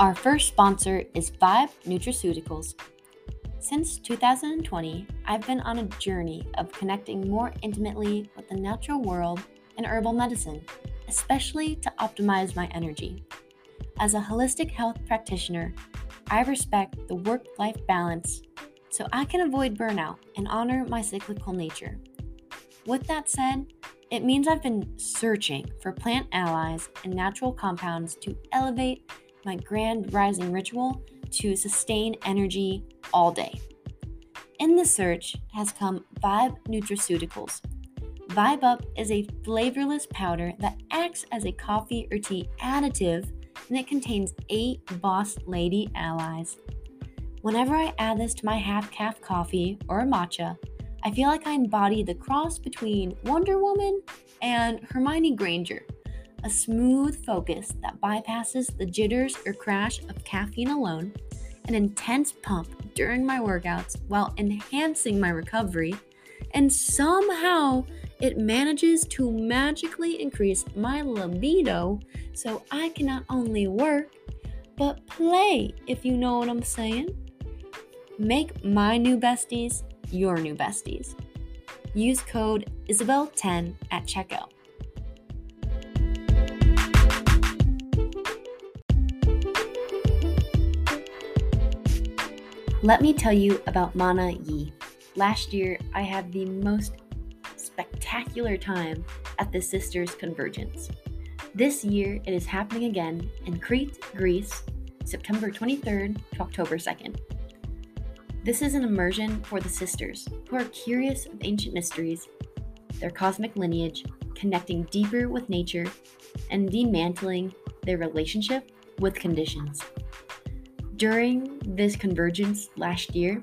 Our first sponsor is Vibe Nutraceuticals. Since 2020, I've been on a journey of connecting more intimately with the natural world and herbal medicine, especially to optimize my energy. As a holistic health practitioner, I respect the work life balance so I can avoid burnout and honor my cyclical nature. With that said, it means I've been searching for plant allies and natural compounds to elevate my grand rising ritual to sustain energy all day. In the search has come Vibe Nutraceuticals. Vibe Up is a flavorless powder that acts as a coffee or tea additive and it contains eight boss lady allies. Whenever I add this to my half calf coffee or matcha, I feel like I embody the cross between Wonder Woman and Hermione Granger, a smooth focus that bypasses the jitters or crash of caffeine alone, an intense pump during my workouts while enhancing my recovery, and somehow it manages to magically increase my libido so I can not only work, but play, if you know what I'm saying. Make my new besties your new besties. Use code Isabelle10 at checkout. Let me tell you about Mana Yi. Last year, I had the most spectacular time at the Sisters Convergence. This year, it is happening again in Crete, Greece, September 23rd to October 2nd. This is an immersion for the sisters who are curious of ancient mysteries, their cosmic lineage, connecting deeper with nature, and demantling their relationship with conditions. During this convergence last year,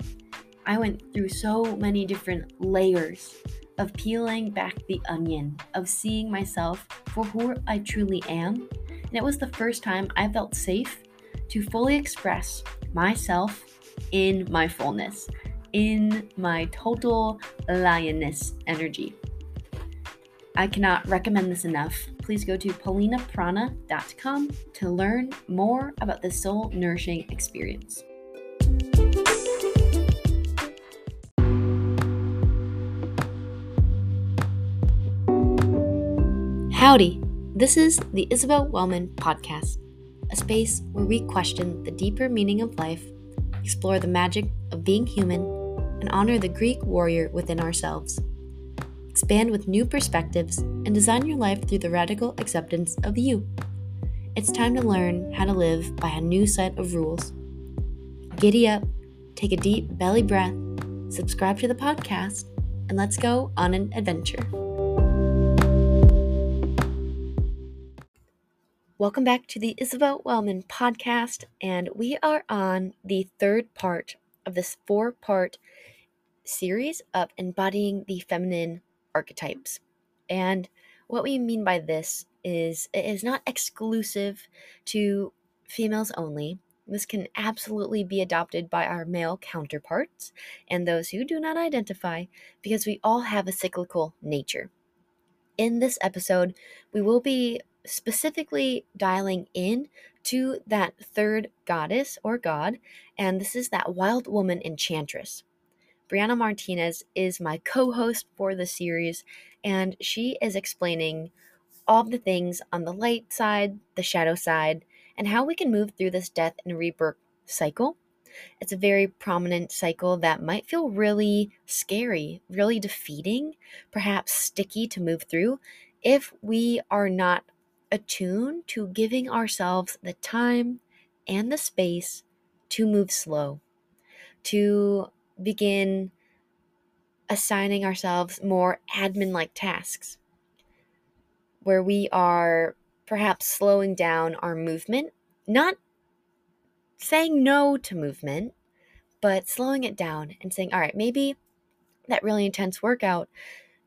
I went through so many different layers of peeling back the onion, of seeing myself for who I truly am. And it was the first time I felt safe to fully express myself in my fullness, in my total lioness energy. I cannot recommend this enough. Please go to paulinaprana.com to learn more about this soul nourishing experience. Howdy, this is the Isabelle Wellman Podcast, a space where we question the deeper meaning of life explore the magic of being human, and honor the Greek warrior within ourselves. Expand with new perspectives and design your life through the radical acceptance of you. It's time to learn how to live by a new set of rules. Giddy up, take a deep belly breath, subscribe to the podcast, and let's go on an adventure. Welcome back to the Isabelle Wellman podcast, and we are on the third part of this four part series of embodying the feminine archetypes. And what we mean by this is it is not exclusive to females only. This can absolutely be adopted by our male counterparts and those who do not identify because we all have a cyclical nature. In this episode, we will be specifically dialing in to that third goddess or god, and this is that wild woman enchantress. Briana Martinez is my co host for the series, and she is explaining all the things on the light side, the shadow side, and how we can move through this death and rebirth cycle. It's a very prominent cycle that might feel really scary, really defeating, perhaps sticky to move through if we are not attuned to giving ourselves the time and the space to move slow, to begin assigning ourselves more admin like tasks where we are perhaps slowing down our movement, not saying no to movement, but slowing it down and saying, all right, maybe that really intense workout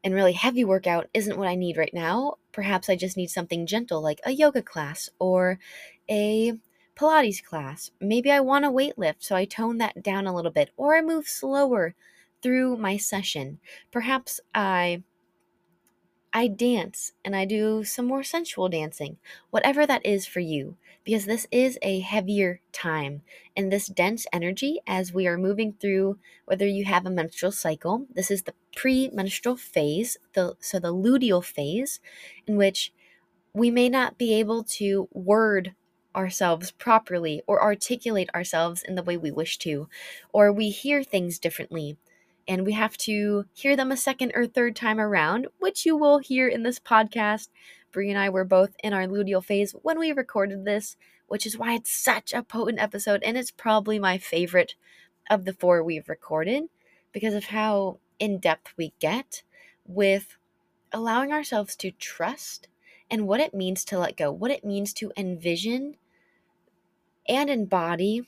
and really heavy workout isn't what I need right now. Perhaps I just need something gentle like a yoga class or a Pilates class. Maybe I want to weight lift, so I tone that down a little bit, or I move slower through my session. Perhaps I I dance and I do some more sensual dancing, whatever that is for you, because this is a heavier time and this dense energy as we are moving through whether you have a menstrual cycle. This is the premenstrual phase, the, so the luteal phase, in which we may not be able to word ourselves properly or articulate ourselves in the way we wish to, or we hear things differently and we have to hear them a second or third time around, which you will hear in this podcast. Bri and I were both in our luteal phase when we recorded this, which is why it's such a potent episode, and it's probably my favorite of the four we've recorded because of how in depth we get with allowing ourselves to trust and what it means to let go, what it means to envision and embody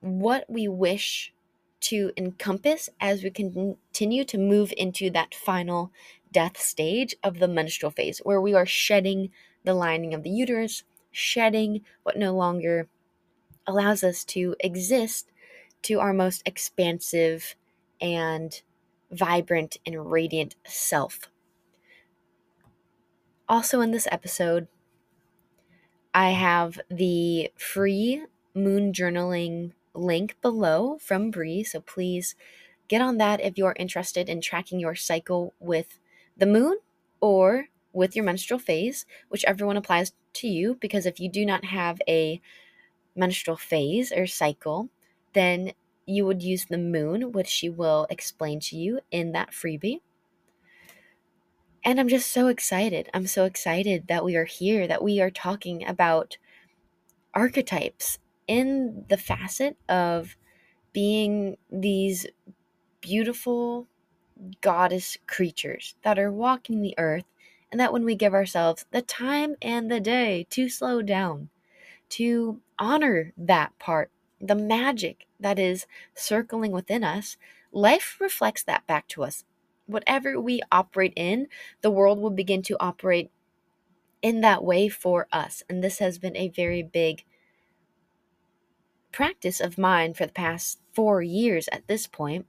what we wish to encompass as we continue to move into that final death stage of the menstrual phase, where we are shedding the lining of the uterus, shedding what no longer allows us to exist to our most expansive and vibrant and radiant self. Also, in this episode, I have the free moon journaling link below from Bri, So please get on that if you're interested in tracking your cycle with the moon or with your menstrual phase, whichever one applies to you. Because if you do not have a menstrual phase or cycle, then you would use the moon, which she will explain to you in that freebie. And I'm just so excited. I'm so excited that we are here, that we are talking about archetypes in the facet of being these beautiful goddess creatures that are walking the earth, and that when we give ourselves the time and the day to slow down, to honor that part, the magic that is circling within us, life reflects that back to us. Whatever we operate in, the world will begin to operate in that way for us. And this has been a very big practice of mine for the past four years at this point.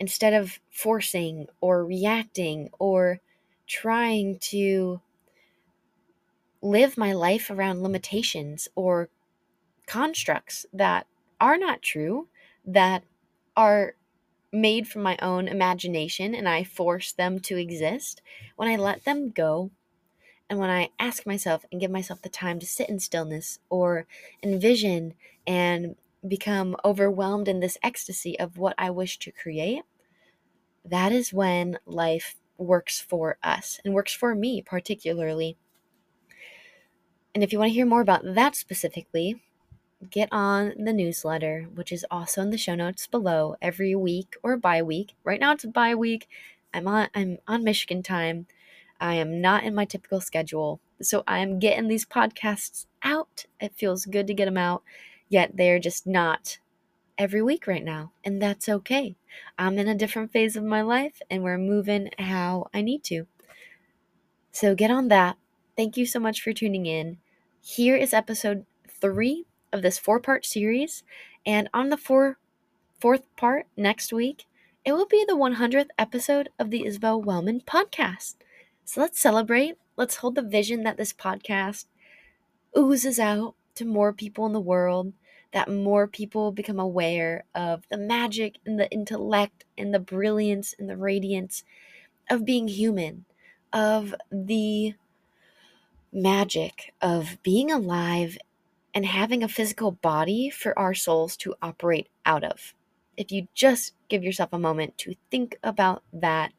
Instead of forcing or reacting or trying to live my life around limitations or constructs that are not true, that are made from my own imagination and I force them to exist, when I let them go and when I ask myself and give myself the time to sit in stillness or envision and become overwhelmed in this ecstasy of what I wish to create, that is when life works for us and works for me particularly. And if you want to hear more about that specifically, get on the newsletter, which is also in the show notes below every week or bi week. Right now it's bi week. I'm on I'm on Michigan time. I am not in my typical schedule. So I'm getting these podcasts out. It feels good to get them out, yet they're just not every week right now. And that's okay. I'm in a different phase of my life and we're moving how I need to. So get on that. Thank you so much for tuning in. Here is episode three of this four part series. And on the four, fourth part next week, it will be the 100th episode of the Isabelle Wellman podcast. So let's celebrate. Let's hold the vision that this podcast oozes out to more people in the world, that more people become aware of the magic and the intellect and the brilliance and the radiance of being human, of the magic of being alive and having a physical body for our souls to operate out of. If you just give yourself a moment to think about that,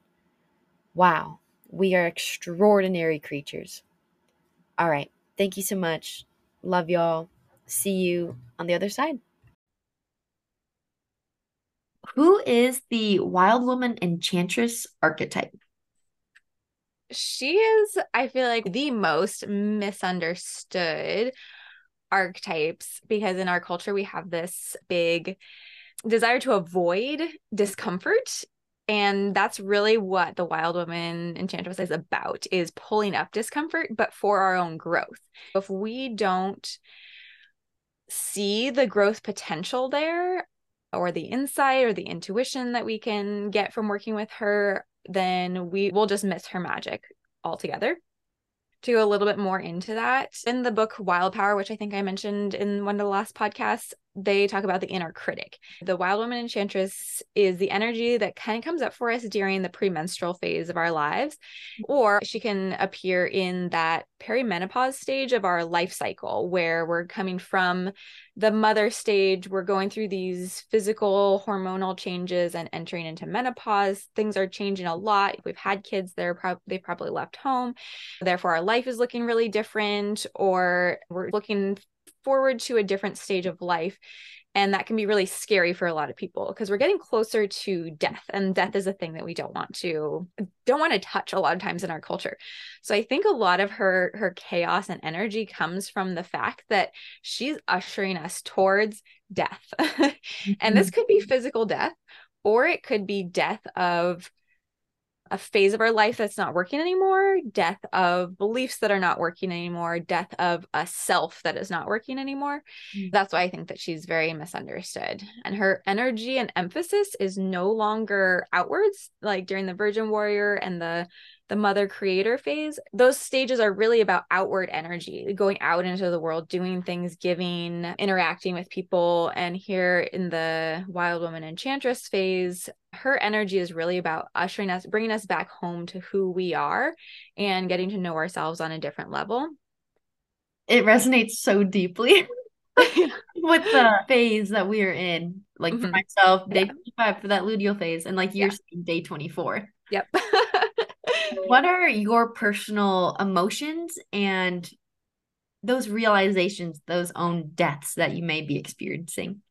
wow, we are extraordinary creatures. All right. Thank you so much. Love y'all. See you on the other side. Who is the wild woman enchantress archetype? She is, I feel like, the most misunderstood archetypes because in our culture we have this big desire to avoid discomfort. And that's really what the wild woman enchantress is about is pulling up discomfort but for our own growth. If we don't see the growth potential there or the insight or the intuition that we can get from working with her then we will just miss her magic altogether to go a little bit more into that. In the book Wild Power, which I think I mentioned in one of the last podcasts, they talk about the inner critic. The wild woman enchantress is the energy that kind of comes up for us during the premenstrual phase of our lives, or she can appear in that perimenopause stage of our life cycle where we're coming from the mother stage, we're going through these physical hormonal changes and entering into menopause. Things are changing a lot. We've had kids, they're pro- they probably left home. Therefore, our life is looking really different, or we're looking forward to a different stage of life and that can be really scary for a lot of people because we're getting closer to death and death is a thing that we don't want to don't want to touch a lot of times in our culture so i think a lot of her her chaos and energy comes from the fact that she's ushering us towards death and this could be mm-hmm. physical death or it could be death of a phase of our life that's not working anymore, death of beliefs that are not working anymore, death of a self that is not working anymore. Mm-hmm. That's why I think that she's very misunderstood. And her energy and emphasis is no longer outwards, like during the Virgin Warrior and the the mother creator phase, those stages are really about outward energy, going out into the world, doing things, giving, interacting with people. And here in the wild woman enchantress phase, her energy is really about ushering us, bringing us back home to who we are and getting to know ourselves on a different level. It resonates so deeply. with the phase that we are in. Like mm-hmm. for myself, day yeah. 25 for that luteal phase, and like you're yeah. saying day 24. Yep. what are your personal emotions and those realizations, those own deaths that you may be experiencing?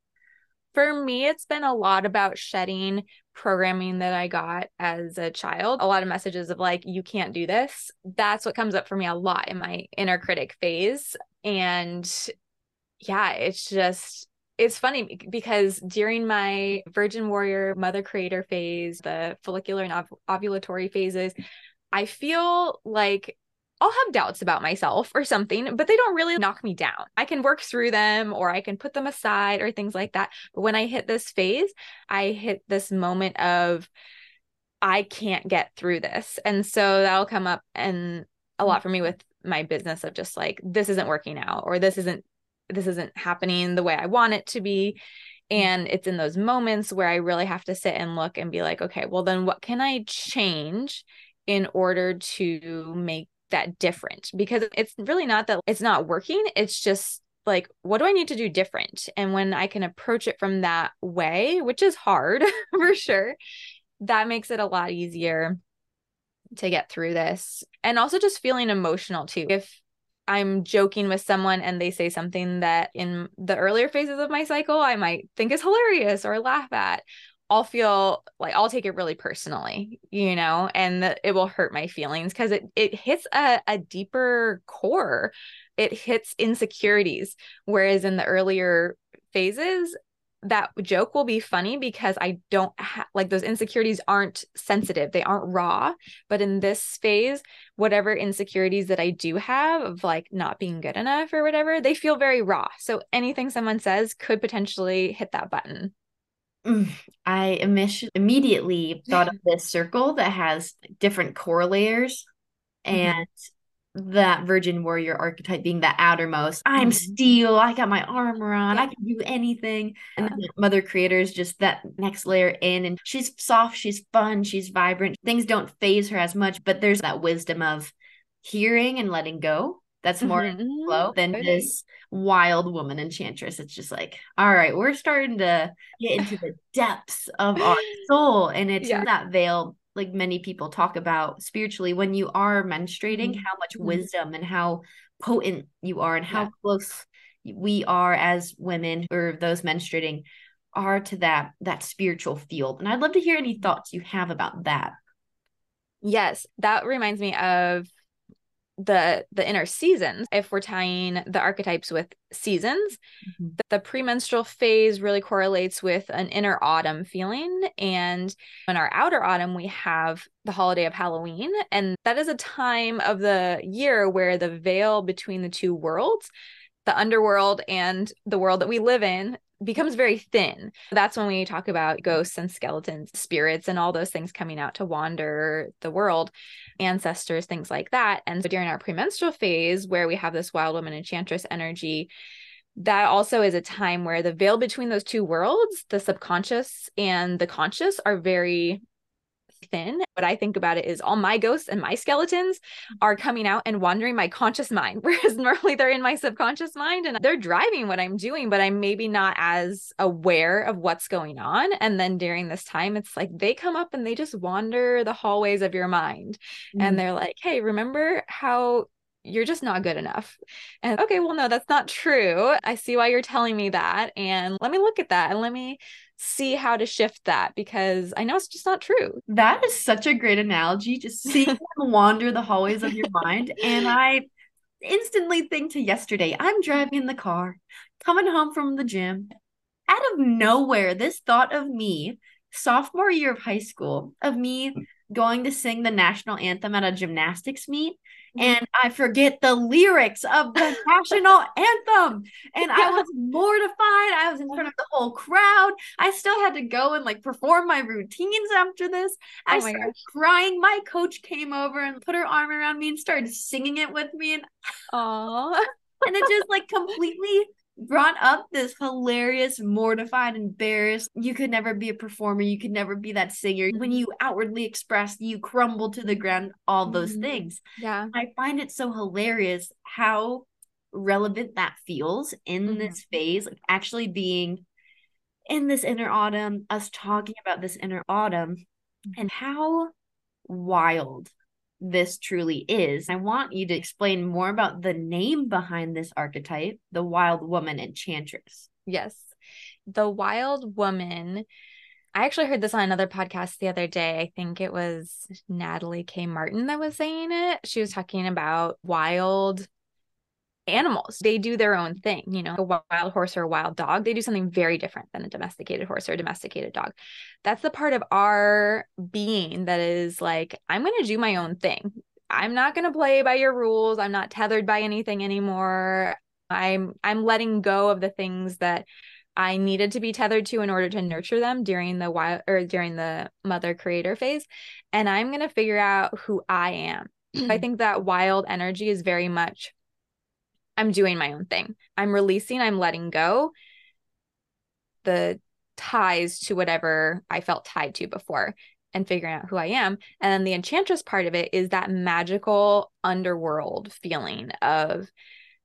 For me, it's been a lot about shedding programming that I got as a child. A lot of messages of like, you can't do this. That's what comes up for me a lot in my inner critic phase. And yeah, it's just, it's funny because during my Virgin Warrior Mother Creator phase, the follicular and ov- ovulatory phases, I feel like I'll have doubts about myself or something, but they don't really knock me down. I can work through them or I can put them aside or things like that. But when I hit this phase, I hit this moment of, I can't get through this. And so that'll come up and a lot for me with my business of just like, this isn't working out or this isn't, this isn't happening the way I want it to be. And it's in those moments where I really have to sit and look and be like, okay, well, then what can I change in order to make that different? Because it's really not that it's not working. It's just like what do i need to do different? And when i can approach it from that way which is hard for sure that makes it a lot easier to get through this. And also just feeling emotional too. If i'm joking with someone and they say something that in the earlier phases of my cycle i might think is hilarious or laugh at I'll feel like I'll take it really personally, you know, and it will hurt my feelings because it it hits a, a deeper core. It hits insecurities. Whereas in the earlier phases, that joke will be funny because I don't ha- like those insecurities aren't sensitive, they aren't raw. But in this phase, whatever insecurities that I do have of like not being good enough or whatever, they feel very raw. So anything someone says could potentially hit that button. I immediately thought of this circle that has different core layers mm-hmm. and. That virgin warrior archetype being the outermost. I'm mm-hmm. steel, I got my armor on. I can do anything. And then mother creator is just that next layer in and she's soft, she's fun, she's vibrant. Things don't phase her as much, but there's that wisdom of hearing and letting go that's more mm-hmm. flow than this wild woman enchantress. It's just like, all right, we're starting to get into the depths of our soul. And it's yeah. that veil, like many people talk about spiritually, when you are menstruating, mm-hmm. how much mm-hmm. wisdom and how potent you are and how yeah. close we are as women or those menstruating are to that that spiritual field. And I'd love to hear any thoughts you have about that. Yes, that reminds me of the the inner seasons if we're tying the archetypes with seasons mm-hmm. the, the, premenstrual phase really correlates with an inner autumn feeling and in our outer autumn we have the holiday of halloween and that is a time of the year where the veil between the two worlds the underworld and the world that we live in becomes very thin. That's when we talk about ghosts and skeletons, spirits, and all those things coming out to wander the world, ancestors, things like that. And so during our premenstrual phase, where we have this wild woman enchantress energy, that also is a time where the veil between those two worlds, the subconscious and the conscious, are very thin. What I think about it is all my ghosts and my skeletons are coming out and wandering my conscious mind, whereas normally they're in my subconscious mind and they're driving what I'm doing, but I'm maybe not as aware of what's going on. And then during this time, it's like they come up and they just wander the hallways of your mind. Mm-hmm. And they're like, hey, remember how you're just not good enough. And okay, well, no, that's not true. I see why you're telling me that. And let me look at that and let me see how to shift that because I know it's just not true. That is such a great analogy. Just see them wander the hallways of your mind. And I instantly think to yesterday, I'm driving in the car, coming home from the gym. Out of nowhere, this thought of me, sophomore year of high school, of me going to sing the national anthem at a gymnastics meet and I forget the lyrics of the national anthem. And I was mortified. I was in front of the whole crowd. I still had to go and like perform my routines after this. I oh started gosh. crying. My coach came over and put her arm around me and started singing it with me. And Aww. and it just like completely brought up this hilarious, mortified, embarrassed. You could never be a performer. You could never be that singer. When you outwardly express, you crumble to the ground, all those mm-hmm. things. Yeah. I find it so hilarious how relevant that feels in mm-hmm. this phase, like actually being in this inner autumn, us talking about this inner autumn, mm-hmm. and how wild this truly is. I want you to explain more about the name behind this archetype, the wild woman enchantress. Yes. The wild woman. I actually heard this on another podcast the other day. I think it was Natalie K. Martin that was saying it. She was talking about wild animals. They do their own thing. You know, a wild horse or a wild dog, they do something very different than a domesticated horse or a domesticated dog. That's the part of our being that is like, I'm going to do my own thing. I'm not going to play by your rules. I'm not tethered by anything anymore. I'm I'm letting go of the things that I needed to be tethered to in order to nurture them during the wild or during the mother creator phase and I'm going to figure out who I am. I think that wild energy is very much I'm doing my own thing. I'm releasing, I'm letting go the ties to whatever I felt tied to before and figuring out who I am. And then the enchantress part of it is that magical underworld feeling of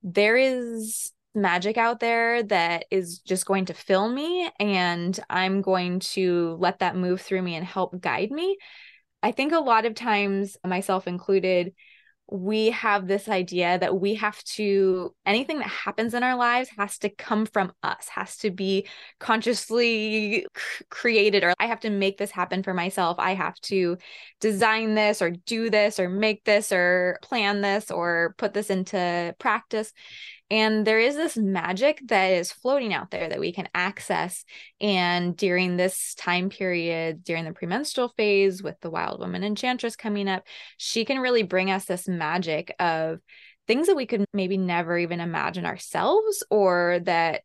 there is magic out there that is just going to fill me and I'm going to let that move through me and help guide me. I think a lot of times, myself included, we have this idea that we have to anything that happens in our lives has to come from us has to be consciously c- created or i have to make this happen for myself. I have to design this or do this or make this or plan this or put this into practice and there is this magic that is floating out there that we can access. And during this time period, during the premenstrual phase with the wild woman enchantress coming up, she can really bring us this magic of things that we could maybe never even imagine ourselves or that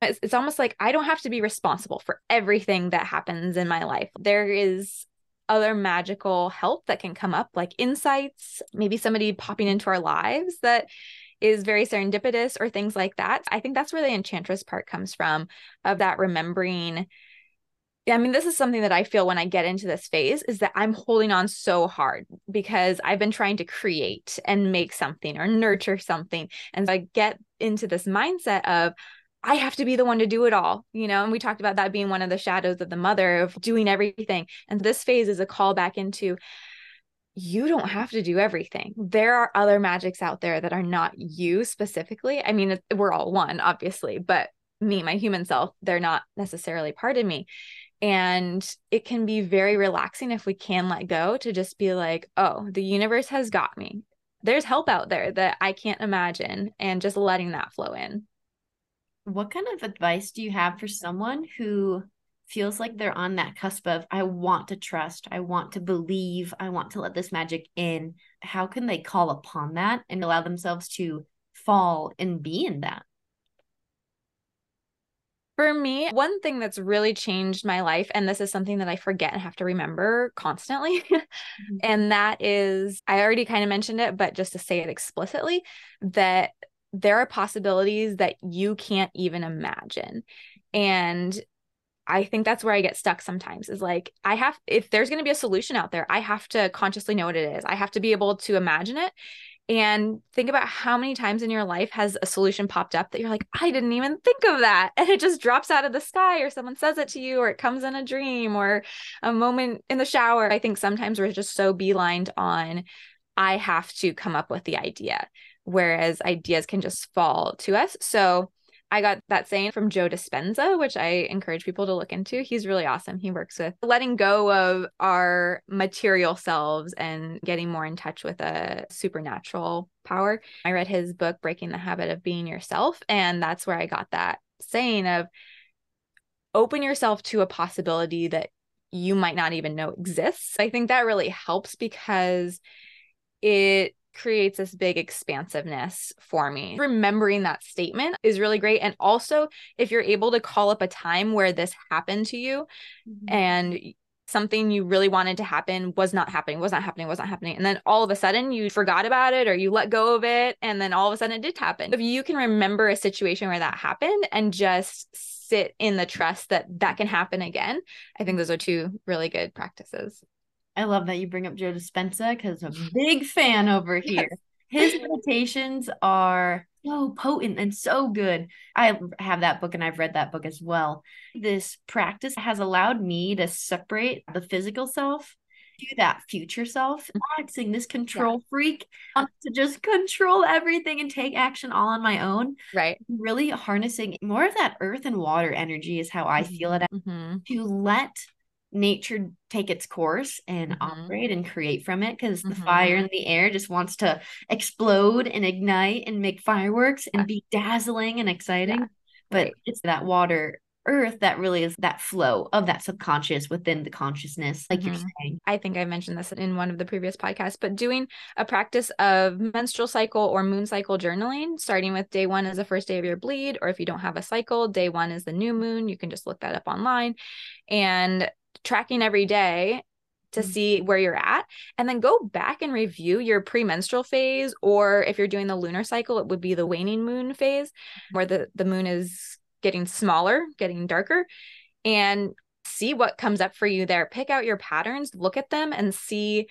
it's, almost like I don't have to be responsible for everything that happens in my life. There is other magical help that can come up, like insights, maybe somebody popping into our lives that is very serendipitous or things like that. I think that's where the enchantress part comes from of that remembering. I mean, this is something that I feel when I get into this phase is that I'm holding on so hard because I've been trying to create and make something or nurture something. And so I get into this mindset of, I have to be the one to do it all, you know. And we talked about that being one of the shadows of the mother of doing everything. And this phase is a call back into you don't have to do everything. There are other magics out there that are not you specifically. I mean, we're all one, obviously, but me, my human self, they're not necessarily part of me. And it can be very relaxing if we can let go to just be like, oh, the universe has got me. There's help out there that I can't imagine, and just letting that flow in. What kind of advice do you have for someone who feels like they're on that cusp of I want to trust, I want to believe, I want to let this magic in, how can they call upon that and allow themselves to fall and be in that? For me, one thing that's really changed my life, and this is something that I forget and have to remember constantly, mm-hmm. and that is I already kind of mentioned it, but just to say it explicitly, that there are possibilities that you can't even imagine. And I think that's where I get stuck sometimes is like, I have, if there's going to be a solution out there, I have to consciously know what it is. I have to be able to imagine it and think about how many times in your life has a solution popped up that you're like, I didn't even think of that. And it just drops out of the sky, or someone says it to you, or it comes in a dream, or a moment in the shower. I think sometimes we're just so beelined on, I have to come up with the idea, whereas ideas can just fall to us. So I got that saying from Joe Dispenza, which I encourage people to look into. He's really awesome. He works with letting go of our material selves and getting more in touch with a supernatural power. I read his book, Breaking the Habit of Being Yourself. And that's where I got that saying of open yourself to a possibility that you might not even know exists. I think that really helps because it creates this big expansiveness for me. Remembering that statement is really great. And also, if you're able to call up a time where this happened to you mm-hmm. and something you really wanted to happen was not happening, was not happening, was not happening. And then all of a sudden you forgot about it or you let go of it. And then all of a sudden it did happen. If you can remember a situation where that happened and just sit in the trust that that can happen again, I think those are two really good practices. I love that you bring up Joe Dispenza because I'm a big fan over here. His meditations are so potent and so good. I have that book and I've read that book as well. This practice has allowed me to separate the physical self to that future self, mm-hmm. ah, relaxing this control yeah. freak to just control everything and take action all on my own. Right. Really harnessing more of that earth and water energy is how I feel it. Mm-hmm. mm-hmm. To let nature take its course and mm-hmm. operate and create from it because mm-hmm. the fire in the air just wants to explode and ignite and make fireworks and be dazzling and exciting. Yeah. But right. it's that water earth that really is that flow of that subconscious within the consciousness like mm-hmm. you're saying i think i mentioned this in one of the previous podcasts but doing a practice of menstrual cycle or moon cycle journaling starting with day one is the first day of your bleed or if you don't have a cycle day one is the new moon you can just look that up online and tracking every day to mm-hmm. see where you're at and then go back and review your premenstrual phase or if you're doing the lunar cycle it would be the waning moon phase where the the moon is getting smaller getting darker and see what comes up for you there pick out your patterns look at them and see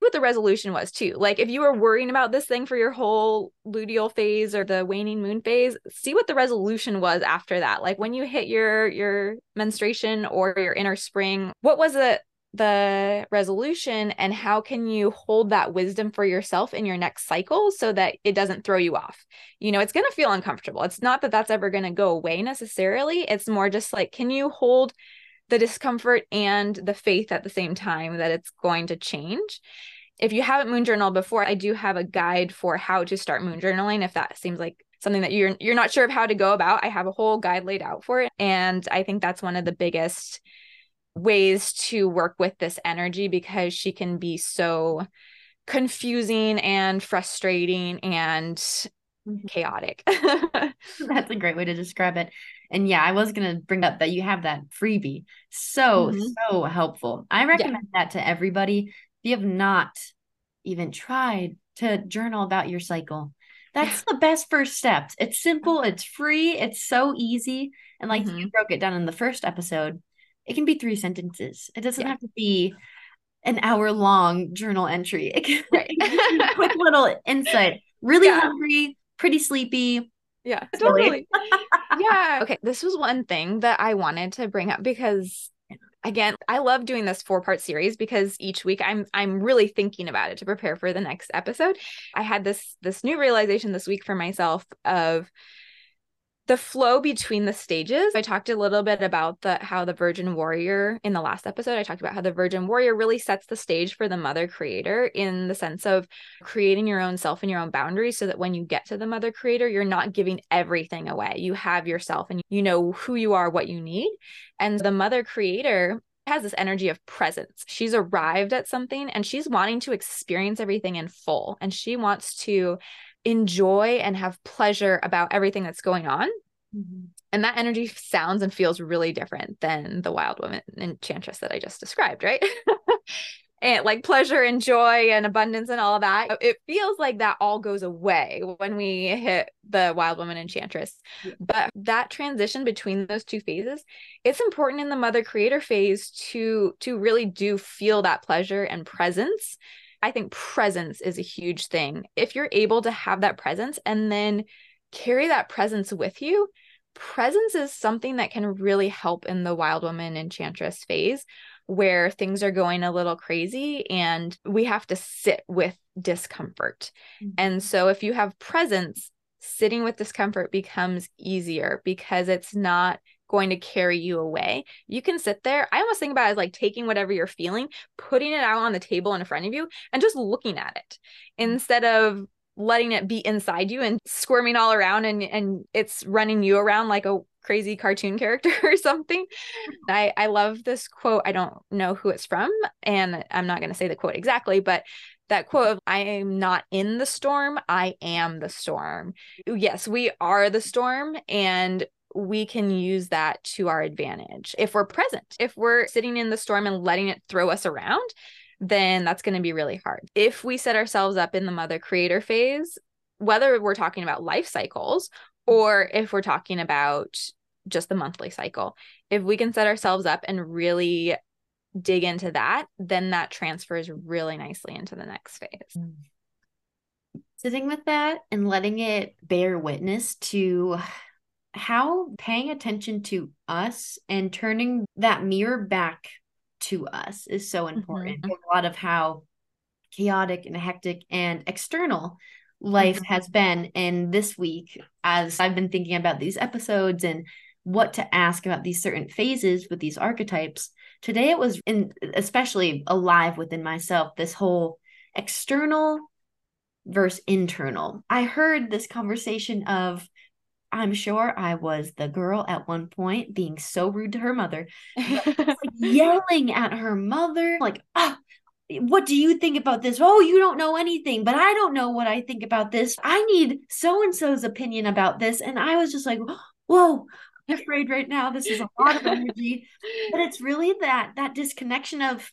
what the resolution was too. Like if you were worrying about this thing for your whole luteal phase or the waning moon phase, see what the resolution was after that. Like when you hit your your menstruation or your inner spring, what was the the resolution and how can you hold that wisdom for yourself in your next cycle so that it doesn't throw you off you know it's going to feel uncomfortable it's not that that's ever going to go away necessarily it's more just like can you hold the discomfort and the faith at the same time that it's going to change. If you haven't moon journaled before, I do have a guide for how to start moon journaling if that seems like something that you're you're not sure of how to go about. I have a whole guide laid out for it and I think that's one of the biggest ways to work with this energy because she can be so confusing and frustrating and mm-hmm. chaotic. That's a great way to describe it. And yeah, I was going to bring up that you have that freebie. So, mm-hmm. so helpful. I recommend yeah. that to everybody. If you have not even tried to journal about your cycle, that's the best first step. It's simple, it's free, it's so easy. And like mm-hmm. you broke it down in the first episode, it can be three sentences. It doesn't yeah. have to be an hour long journal entry. It can, right. it quick little insight. Really yeah. hungry, pretty sleepy. Yeah, totally. Yeah. Okay. This was one thing that I wanted to bring up because again, I love doing this four-part series because each week I'm I'm really thinking about it to prepare for the next episode. I had this this new realization this week for myself of the flow between the stages i talked a little bit about the how the virgin warrior in the last episode i talked about how the virgin warrior really sets the stage for the mother creator in the sense of creating your own self and your own boundaries so that when you get to the mother creator you're not giving everything away you have yourself and you know who you are what you need and the mother creator has this energy of presence. She's arrived at something and she's wanting to experience everything in full. And she wants to enjoy and have pleasure about everything that's going on. Mm-hmm. And that energy sounds and feels really different than the wild woman enchantress that I just described, right? and like pleasure and joy and abundance and all of that. It feels like that all goes away when we hit the wild woman enchantress. Yeah. But that transition between those two phases, it's important in the mother creator phase to to really do feel that pleasure and presence. I think presence is a huge thing. If you're able to have that presence and then carry that presence with you, presence is something that can really help in the wild woman enchantress phase where things are going a little crazy and we have to sit with discomfort. Mm-hmm. And so if you have presence, sitting with discomfort becomes easier because it's not going to carry you away. You can sit there. I almost think about it as like taking whatever you're feeling, putting it out on the table in front of you, and just looking at it mm-hmm. instead of letting it be inside you and squirming all around and and it's running you around like a crazy cartoon character or something. I I love this quote. I don't know who it's from and I'm not going to say the quote exactly, but that quote of I am not in the storm, I am the storm. Yes, we are the storm and we can use that to our advantage if we're present. If we're sitting in the storm and letting it throw us around, then that's going to be really hard. If we set ourselves up in the mother creator phase, whether we're talking about life cycles or if we're talking about just the monthly cycle, if we can set ourselves up and really dig into that, then that transfers really nicely into the next phase. Mm. Sitting with that and letting it bear witness to how paying attention to us and turning that mirror back to us is so important. Mm-hmm. A lot of how chaotic and hectic and external life mm-hmm. has been in this week as I've been thinking about these episodes and what to ask about these certain phases with these archetypes. Today it was in especially alive within myself this whole external versus internal. I heard this conversation of I'm sure I was the girl at one point being so rude to her mother, like yelling at her mother, like, oh, what do you think about this? Oh, you don't know anything, but I don't know what I think about this. I need so and so's opinion about this. And I was just like, whoa, I'm afraid right now. This is a lot of energy. but it's really that that disconnection of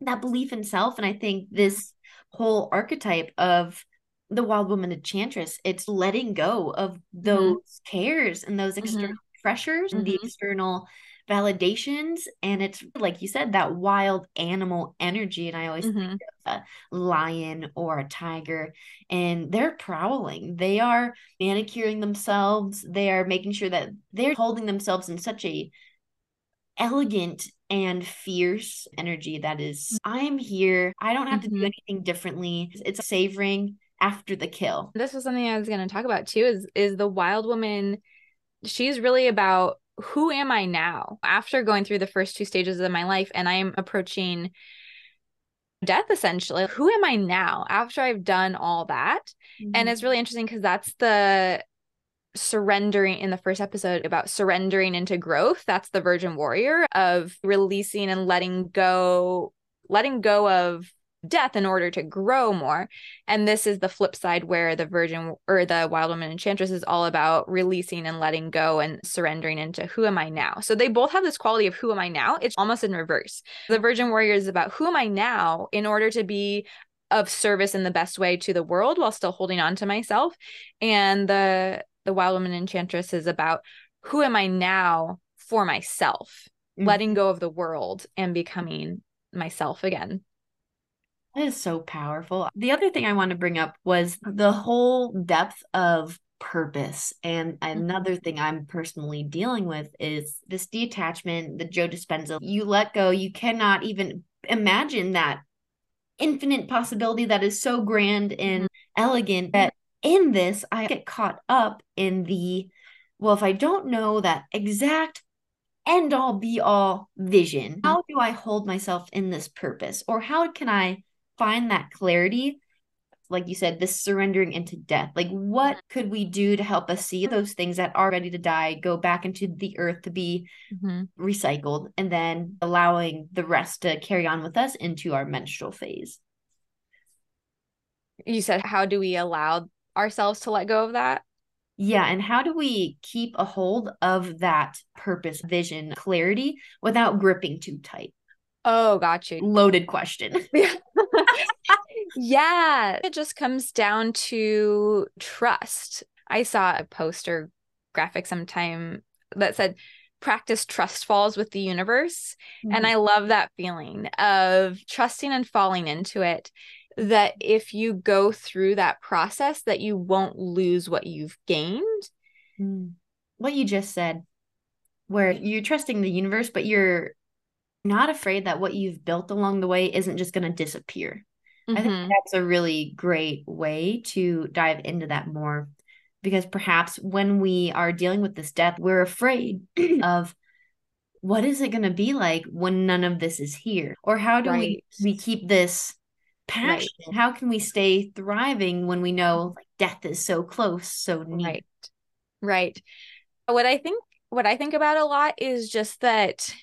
that belief in self. And I think this whole archetype of the wild woman enchantress it's letting go of mm-hmm. those mm-hmm. cares and those external mm-hmm. pressures and the mm-hmm. external validations and it's like you said that wild animal energy and i always think mm-hmm. of a lion or a tiger and they're prowling they are manicuring themselves they are making sure that they're holding themselves in such a elegant and fierce energy that is i'm here i don't have to do mm-hmm. anything differently it's savoring after the kill. This was something I was going to talk about too is is the wild woman she's really about who am I now after going through the first two stages of my life and I am approaching death essentially. Who am I now after I've done all that? Mm-hmm. And it's really interesting because that's the surrendering in the first episode about surrendering into growth. That's the virgin warrior of releasing and letting go, letting go of death in order to grow more. And this is the flip side where the virgin or the wild woman enchantress is all about releasing and letting go and surrendering into who am I now. So they both have this quality of who am I now? It's almost in reverse. The virgin warrior is about who am I now in order to be of service in the best way to the world while still holding on to myself. And the the wild woman enchantress is about who am I now for myself, mm-hmm. letting go of the world and becoming myself again. That is so powerful. The other thing I want to bring up was the whole depth of purpose. And mm-hmm. another thing I'm personally dealing with is this detachment, the Joe Dispenza. You let go, you cannot even imagine that infinite possibility that is so grand and mm-hmm. elegant that in this, I get caught up in the well, if I don't know that exact end all be all vision, how do I hold myself in this purpose? Or how can I find that clarity like you said this surrendering into death like what could we do to help us see those things that are ready to die go back into the earth to be mm-hmm. recycled and then allowing the rest to carry on with us into our menstrual phase you said how do we allow ourselves to let go of that Yeah. And how do we keep a hold of that purpose, vision, clarity without gripping too tight? Oh, got you. Loaded question. yeah. It just comes down to trust. I saw a poster graphic sometime that said, practice trust falls with the universe. Mm-hmm. And I love that feeling of trusting and falling into it that if you go through that process that you won't lose what you've gained mm. what you just said where you're trusting the universe but you're not afraid that what you've built along the way isn't just going to disappear mm-hmm. i think mm-hmm. that's a really great way to dive into that more because perhaps when we are dealing with this death we're afraid of what is it going to be like when none of this is here or how do right. we we keep this passion right. how can we stay thriving when we know like death is so close so near right right what i think what i think about a lot is just that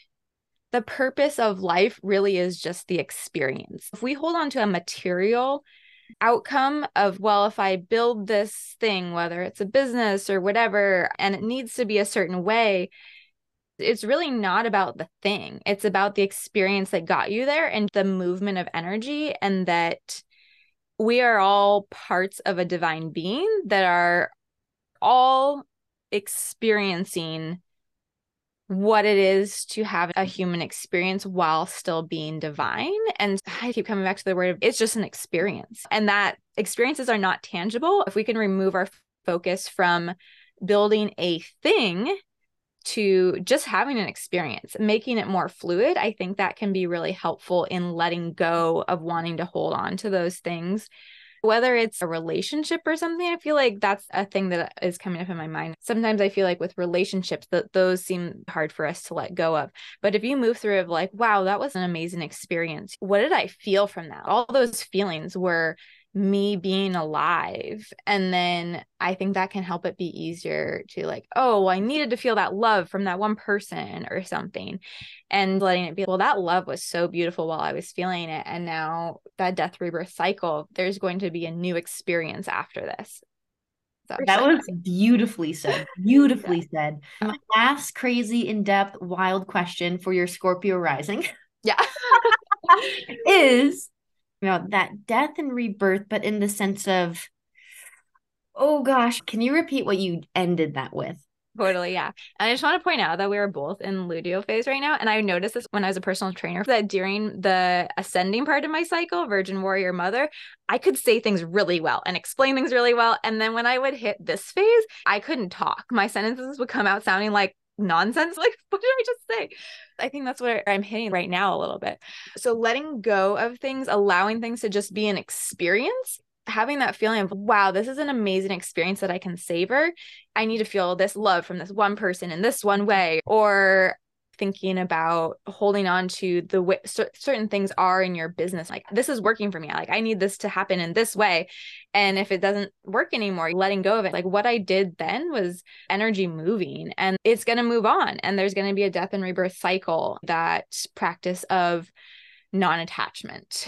the purpose of life really is just the experience if we hold on to a material outcome of well if i build this thing whether it's a business or whatever and it needs to be a certain way it's really not about the thing. It's about the experience that got you there and the movement of energy, and that we are all parts of a divine being that are all experiencing what it is to have a human experience while still being divine. And I keep coming back to the word it's just an experience. And that experiences are not tangible. If we can remove our focus from building a thing to just having an experience, making it more fluid, I think that can be really helpful in letting go of wanting to hold on to those things. Whether it's a relationship or something, I feel like that's a thing that is coming up in my mind. Sometimes I feel like with relationships that those seem hard for us to let go of. But if you move through of like, wow, that was an amazing experience. What did I feel from that? All those feelings were me being alive. And then I think that can help it be easier to like, oh, I needed to feel that love from that one person or something. And letting it be, well, that love was so beautiful while I was feeling it. And now that death rebirth cycle, there's going to be a new experience after this. So, that was beautifully said. Beautifully yeah. said. My last crazy, in depth, wild question for your Scorpio rising. Yeah. is know that death and rebirth but in the sense of oh gosh can you repeat what you ended that with Totally, yeah. And I just want to point out that we are both in luteal phase right now. And I noticed this when I was a personal trainer that during the ascending part of my cycle, Virgin Warrior Mother, I could say things really well and explain things really well. And then when I would hit this phase, I couldn't talk. My sentences would come out sounding like nonsense. Like, what did I just say? I think that's what I'm hitting right now a little bit. So, letting go of things, allowing things to just be an experience, having that feeling of, wow, this is an amazing experience that I can savor. I need to feel this love from this one person in this one way. Or thinking about holding on to the way certain things are in your business like this is working for me like i need this to happen in this way. And if it doesn't work anymore letting go of it. Like what i did then was energy moving and it's going to move on and there's going to be a death and rebirth cycle that practice of non-attachment.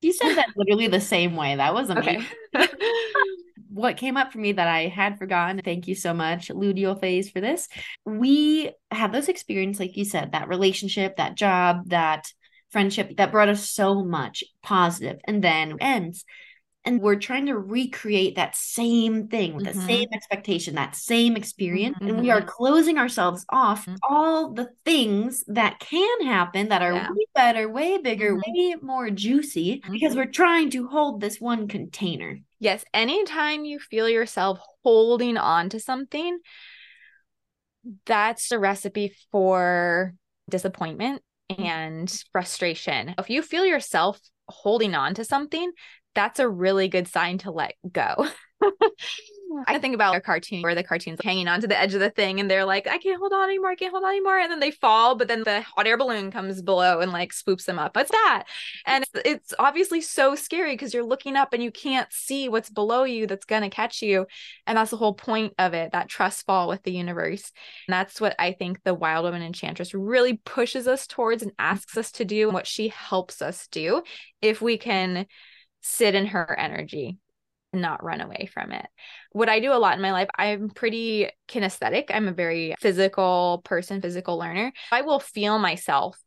You said that literally the same way. That was amazing. okay. what came up for me that I had forgotten. Thank you so much, luteal phase, for this. We have those experiences, like you said, that relationship, that job, that friendship that brought us so much positive and then ends and we're trying to recreate that same thing with mm-hmm. the same expectation that same experience mm-hmm. and we are mm-hmm. closing ourselves off mm-hmm. all the things that can happen that are yeah. way better way bigger mm-hmm. way more juicy because mm-hmm. we're trying to hold this one container yes anytime you feel yourself holding on to something that's a recipe for disappointment and frustration if you feel yourself holding on to something that's a really good sign to let go. I think about a cartoon where the cartoon's hanging onto the edge of the thing and they're like, I can't hold on anymore, I can't hold on anymore. And then they fall, but then the hot air balloon comes below and like swoops them up. What's that? And it's, it's obviously so scary because you're looking up and you can't see what's below you that's going to catch you. And that's the whole point of it that trust fall with the universe. And that's what I think the Wild Woman Enchantress really pushes us towards and asks us to do, and what she helps us do if we can sit in her energy and not run away from it. What I do a lot in my life, I'm pretty kinesthetic. I'm a very physical person, physical learner. I will feel myself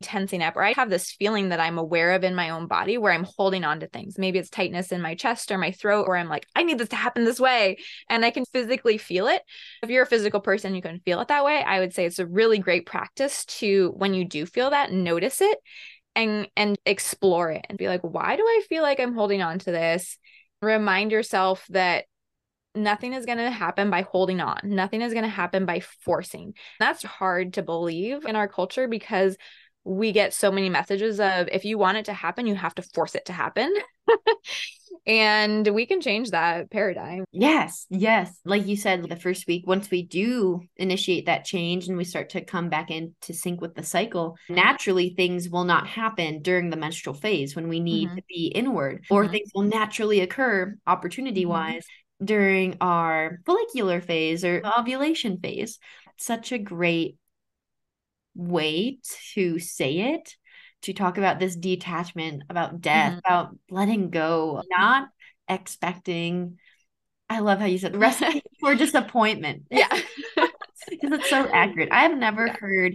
tensing up or I have this feeling that I'm aware of in my own body where I'm holding on to things. Maybe it's tightness in my chest or my throat, or I'm like, I need this to happen this way. And I can physically feel it. If you're a physical person, you can feel it that way. I would say it's a really great practice to, when you do feel that, notice it and and explore it and be like, why do I feel like I'm holding on to this? Remind yourself that nothing is going to happen by holding on. Nothing is going to happen by forcing. That's hard to believe in our culture because we get so many messages of if you want it to happen, you have to force it to happen. and we can change that paradigm. Yes, yes. Like you said, the first week, once we do initiate that change and we start to come back into sync with the cycle, naturally things will not happen during the menstrual phase when we need mm-hmm. to be inward, or mm-hmm. things will naturally occur opportunity wise mm-hmm. during our follicular phase or ovulation phase. Such a great way to say it to talk about this detachment about death mm-hmm. about letting go not expecting i love how you said recipe for disappointment. Yeah. Because it's so accurate. I have never yeah. heard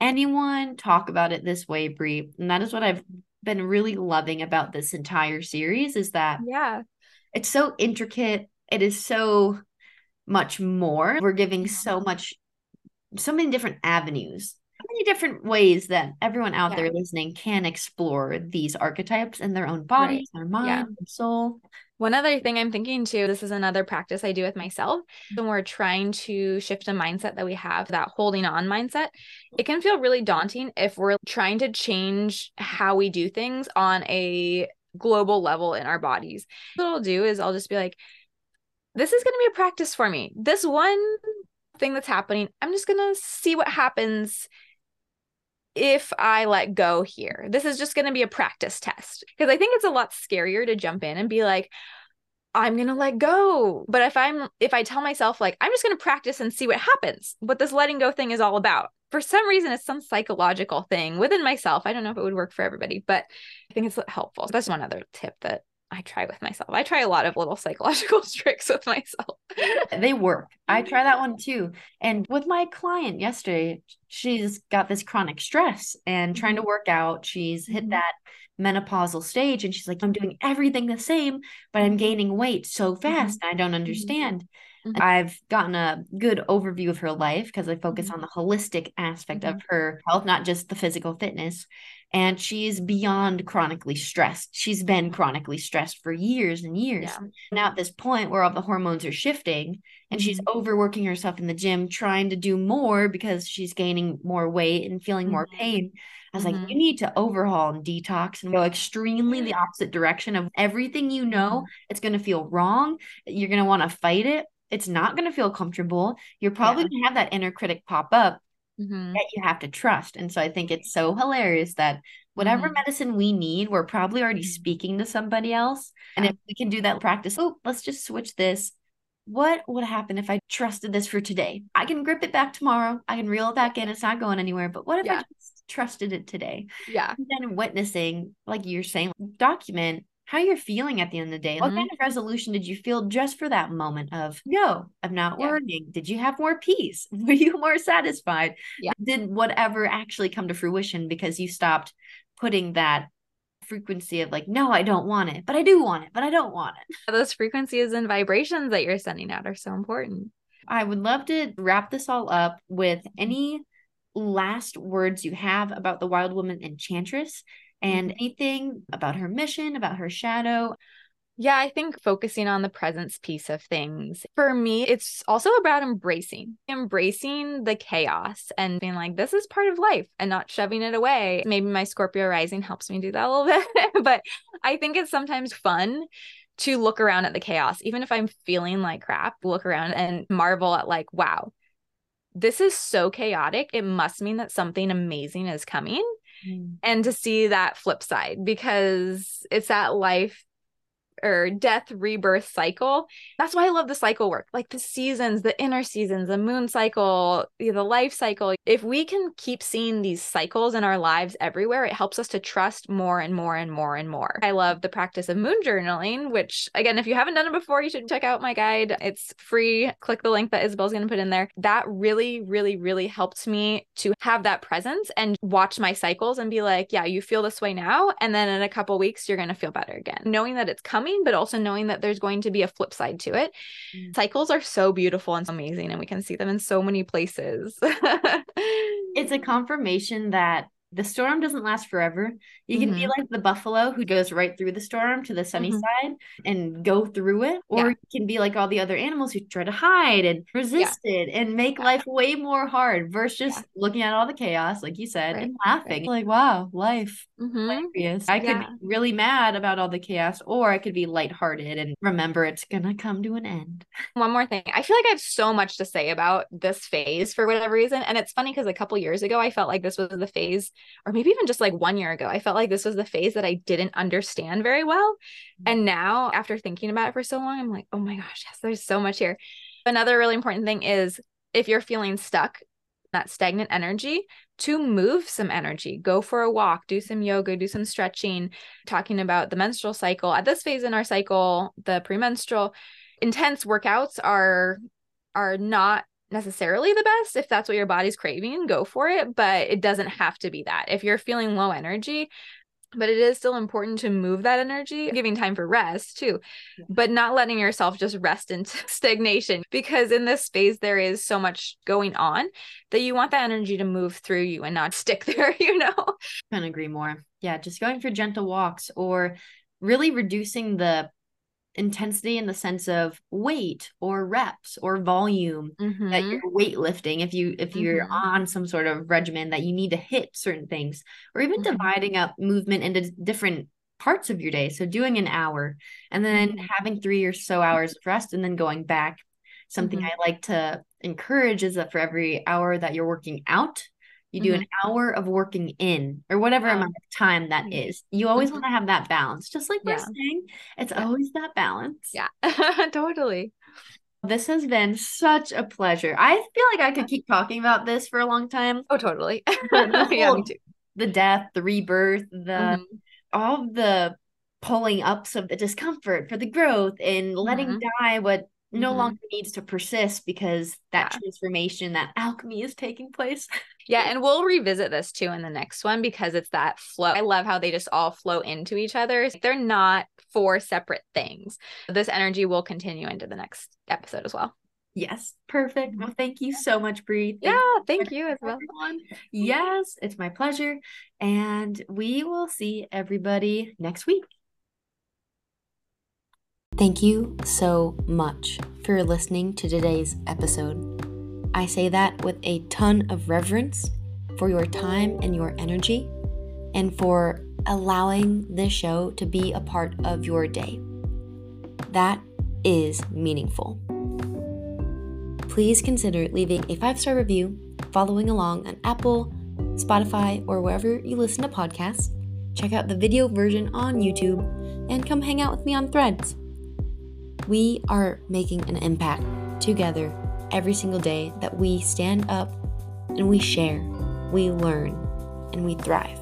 anyone talk about it this way Bri and that is what i've been really loving about this entire series is that yeah. it's so intricate. It is so much more. We're giving so much so many different avenues many different ways that everyone out yeah. there listening can explore these archetypes in their own bodies, right. their mind, yeah. their soul. One other thing I'm thinking too, this is another practice I do with myself. Mm-hmm. When we're trying to shift a mindset that we have, that holding on mindset, it can feel really daunting if we're trying to change how we do things on a global level in our bodies. What I'll do is I'll just be like, this is going to be a practice for me. This one thing that's happening, I'm just going to see what happens if I let go here. This is just going to be a practice test because I think it's a lot scarier to jump in and be like, I'm going to let go. But if I'm, if I tell myself, like, I'm just going to practice and see what happens, what this letting go thing is all about. For some reason, it's some psychological thing within myself. I don't know if it would work for everybody, but I think it's helpful. That's one other tip that I try with myself. I try a lot of little psychological tricks with myself. they work. I try that one too. And with my client yesterday, she's got this chronic stress and trying to mm-hmm. work out. She's hit mm-hmm. that menopausal stage and she's like, I'm doing everything the same, but I'm gaining weight so fast. Mm-hmm. I don't understand. Mm-hmm. I've gotten a good overview of her life because I focus mm-hmm. on the holistic aspect mm-hmm. of her health, not just the physical fitness. And she's beyond chronically stressed. She's been chronically stressed for years and years. Yeah. Now, at this point where all the hormones are shifting and she's mm-hmm. overworking herself in the gym, trying to do more because she's gaining more weight and feeling more mm-hmm. pain. I was like, you need to overhaul and detox and go extremely the opposite direction of everything you know. It's going to feel wrong. You're going to want to fight it it's not going to feel comfortable. You're probably yeah. going to have that inner critic pop up mm-hmm. that you have to trust. And so I think it's so hilarious that whatever mm-hmm. medicine we need, we're probably already mm-hmm. speaking to somebody else. And if we can do that practice, oh, let's just switch this. What would happen if I trusted this for today? I can grip it back tomorrow. I can reel it back in. It's not going anywhere. But what if yeah. I just trusted it today? Yeah. And then witnessing, like you're saying, document how you're feeling at the end of the day. Mm-hmm. What kind of resolution did you feel just for that moment of, no, I'm not yeah. worrying? Did you have more peace? Were you more satisfied? Yeah. Did whatever actually come to fruition because you stopped putting that frequency of like, no, I don't want it, but I do want it, but I don't want it. Those frequencies and vibrations that you're sending out are so important. I would love to wrap this all up with any last words you have about the Wild Woman Enchantress and mm-hmm. anything about her mission, about her shadow. Yeah, I think focusing on the presence piece of things. For me, it's also about embracing, embracing the chaos and being like, this is part of life and not shoving it away. Maybe my Scorpio rising helps me do that a little bit, but I think it's sometimes fun to look around at the chaos. Even if I'm feeling like crap, look around and marvel at, like, wow, this is so chaotic. It must mean that something amazing is coming mm. and to see that flip side because it's that life or death rebirth cycle. That's why I love the cycle work, like the seasons, the inner seasons, the moon cycle, the life cycle. If we can keep seeing these cycles in our lives everywhere, it helps us to trust more and more and more and more. I love the practice of moon journaling, which again, if you haven't done it before, you should check out my guide. It's free. Click the link that Isabelle's going to put in there. That really, really, really helped me to have that presence and watch my cycles and be like, yeah, you feel this way now. And then in a couple weeks, you're going to feel better again. Knowing that it's coming but also knowing that there's going to be a flip side to it. Mm. Cycles are so beautiful and amazing, and we can see them in so many places. it's a confirmation that the storm doesn't last forever. You can mm-hmm. be like the buffalo who goes right through the storm to the sunny mm-hmm. side and go through it, or yeah. you can be like all the other animals who try to hide and resist yeah. it and make yeah. life way more hard versus just looking at all the chaos, like you said, right. and laughing. Right. Like, wow, life. Mm-hmm. I could be really mad about all the chaos, or I could be lighthearted and remember it's gonna come to an end. One more thing. I feel like I have so much to say about this phase for whatever reason. And it's funny because a couple years ago I felt like this was the phase or maybe even just like one year ago, I felt like this was the phase that I didn't understand very well. Mm-hmm. And now, after thinking about it for so long, I'm like, oh my gosh, yes, there's so much here. Another really important thing is if you're feeling stuck, that stagnant energy, to move some energy, go for a walk, do some yoga, do some stretching, talking about the menstrual cycle. At this phase in our cycle, the premenstrual, intense workouts are are not necessarily the best. If that's what your body's craving, go for it. But it doesn't have to be that. If you're feeling low energy, but it is still important to move that energy, giving time for rest too, but not letting yourself just rest into stagnation because in this space there is so much going on that you want that energy to move through you and not stick there, you know? Couldn't agree more. Yeah, just going for gentle walks or really reducing the intensity in the sense of weight or reps or volume mm-hmm. that you're weightlifting if you if you're mm-hmm. on some sort of regimen that you need to hit certain things or even mm-hmm. dividing up movement into different parts of your day so doing an hour and then mm-hmm. having three or so hours of rest and then going back something mm-hmm. i like to encourage is that for every hour that you're working out you do mm-hmm. an hour of working in or whatever amount of time that mm-hmm. is. You always mm-hmm. want to have that balance, just like we're saying. It's yeah. always that balance. Yeah, totally. This has been such a pleasure. I feel like I could keep talking about this for a long time. Oh, totally. the, whole, yeah, the death, the rebirth, the mm-hmm. all the pulling ups of the discomfort for the growth and letting mm-hmm. die what no mm-hmm. longer needs to persist because that yeah. transformation, that alchemy is taking place. Yeah, and we'll revisit this too in the next one because it's that flow. I love how they just all flow into each other. They're not four separate things. This energy will continue into the next episode as well. Yes, perfect. Well, thank you so much, Bri. yeah, thank you as well. Everyone. Yes, it's my pleasure. And we will see everybody next week. Thank you so much for listening to today's episode. I say that with a ton of reverence for your time and your energy, and for allowing this show to be a part of your day. That is meaningful. Please consider leaving a five star review, following along on Apple, Spotify, or wherever you listen to podcasts. Check out the video version on YouTube and come hang out with me on threads. We are making an impact together every single day that we stand up and we share, we learn, and we thrive.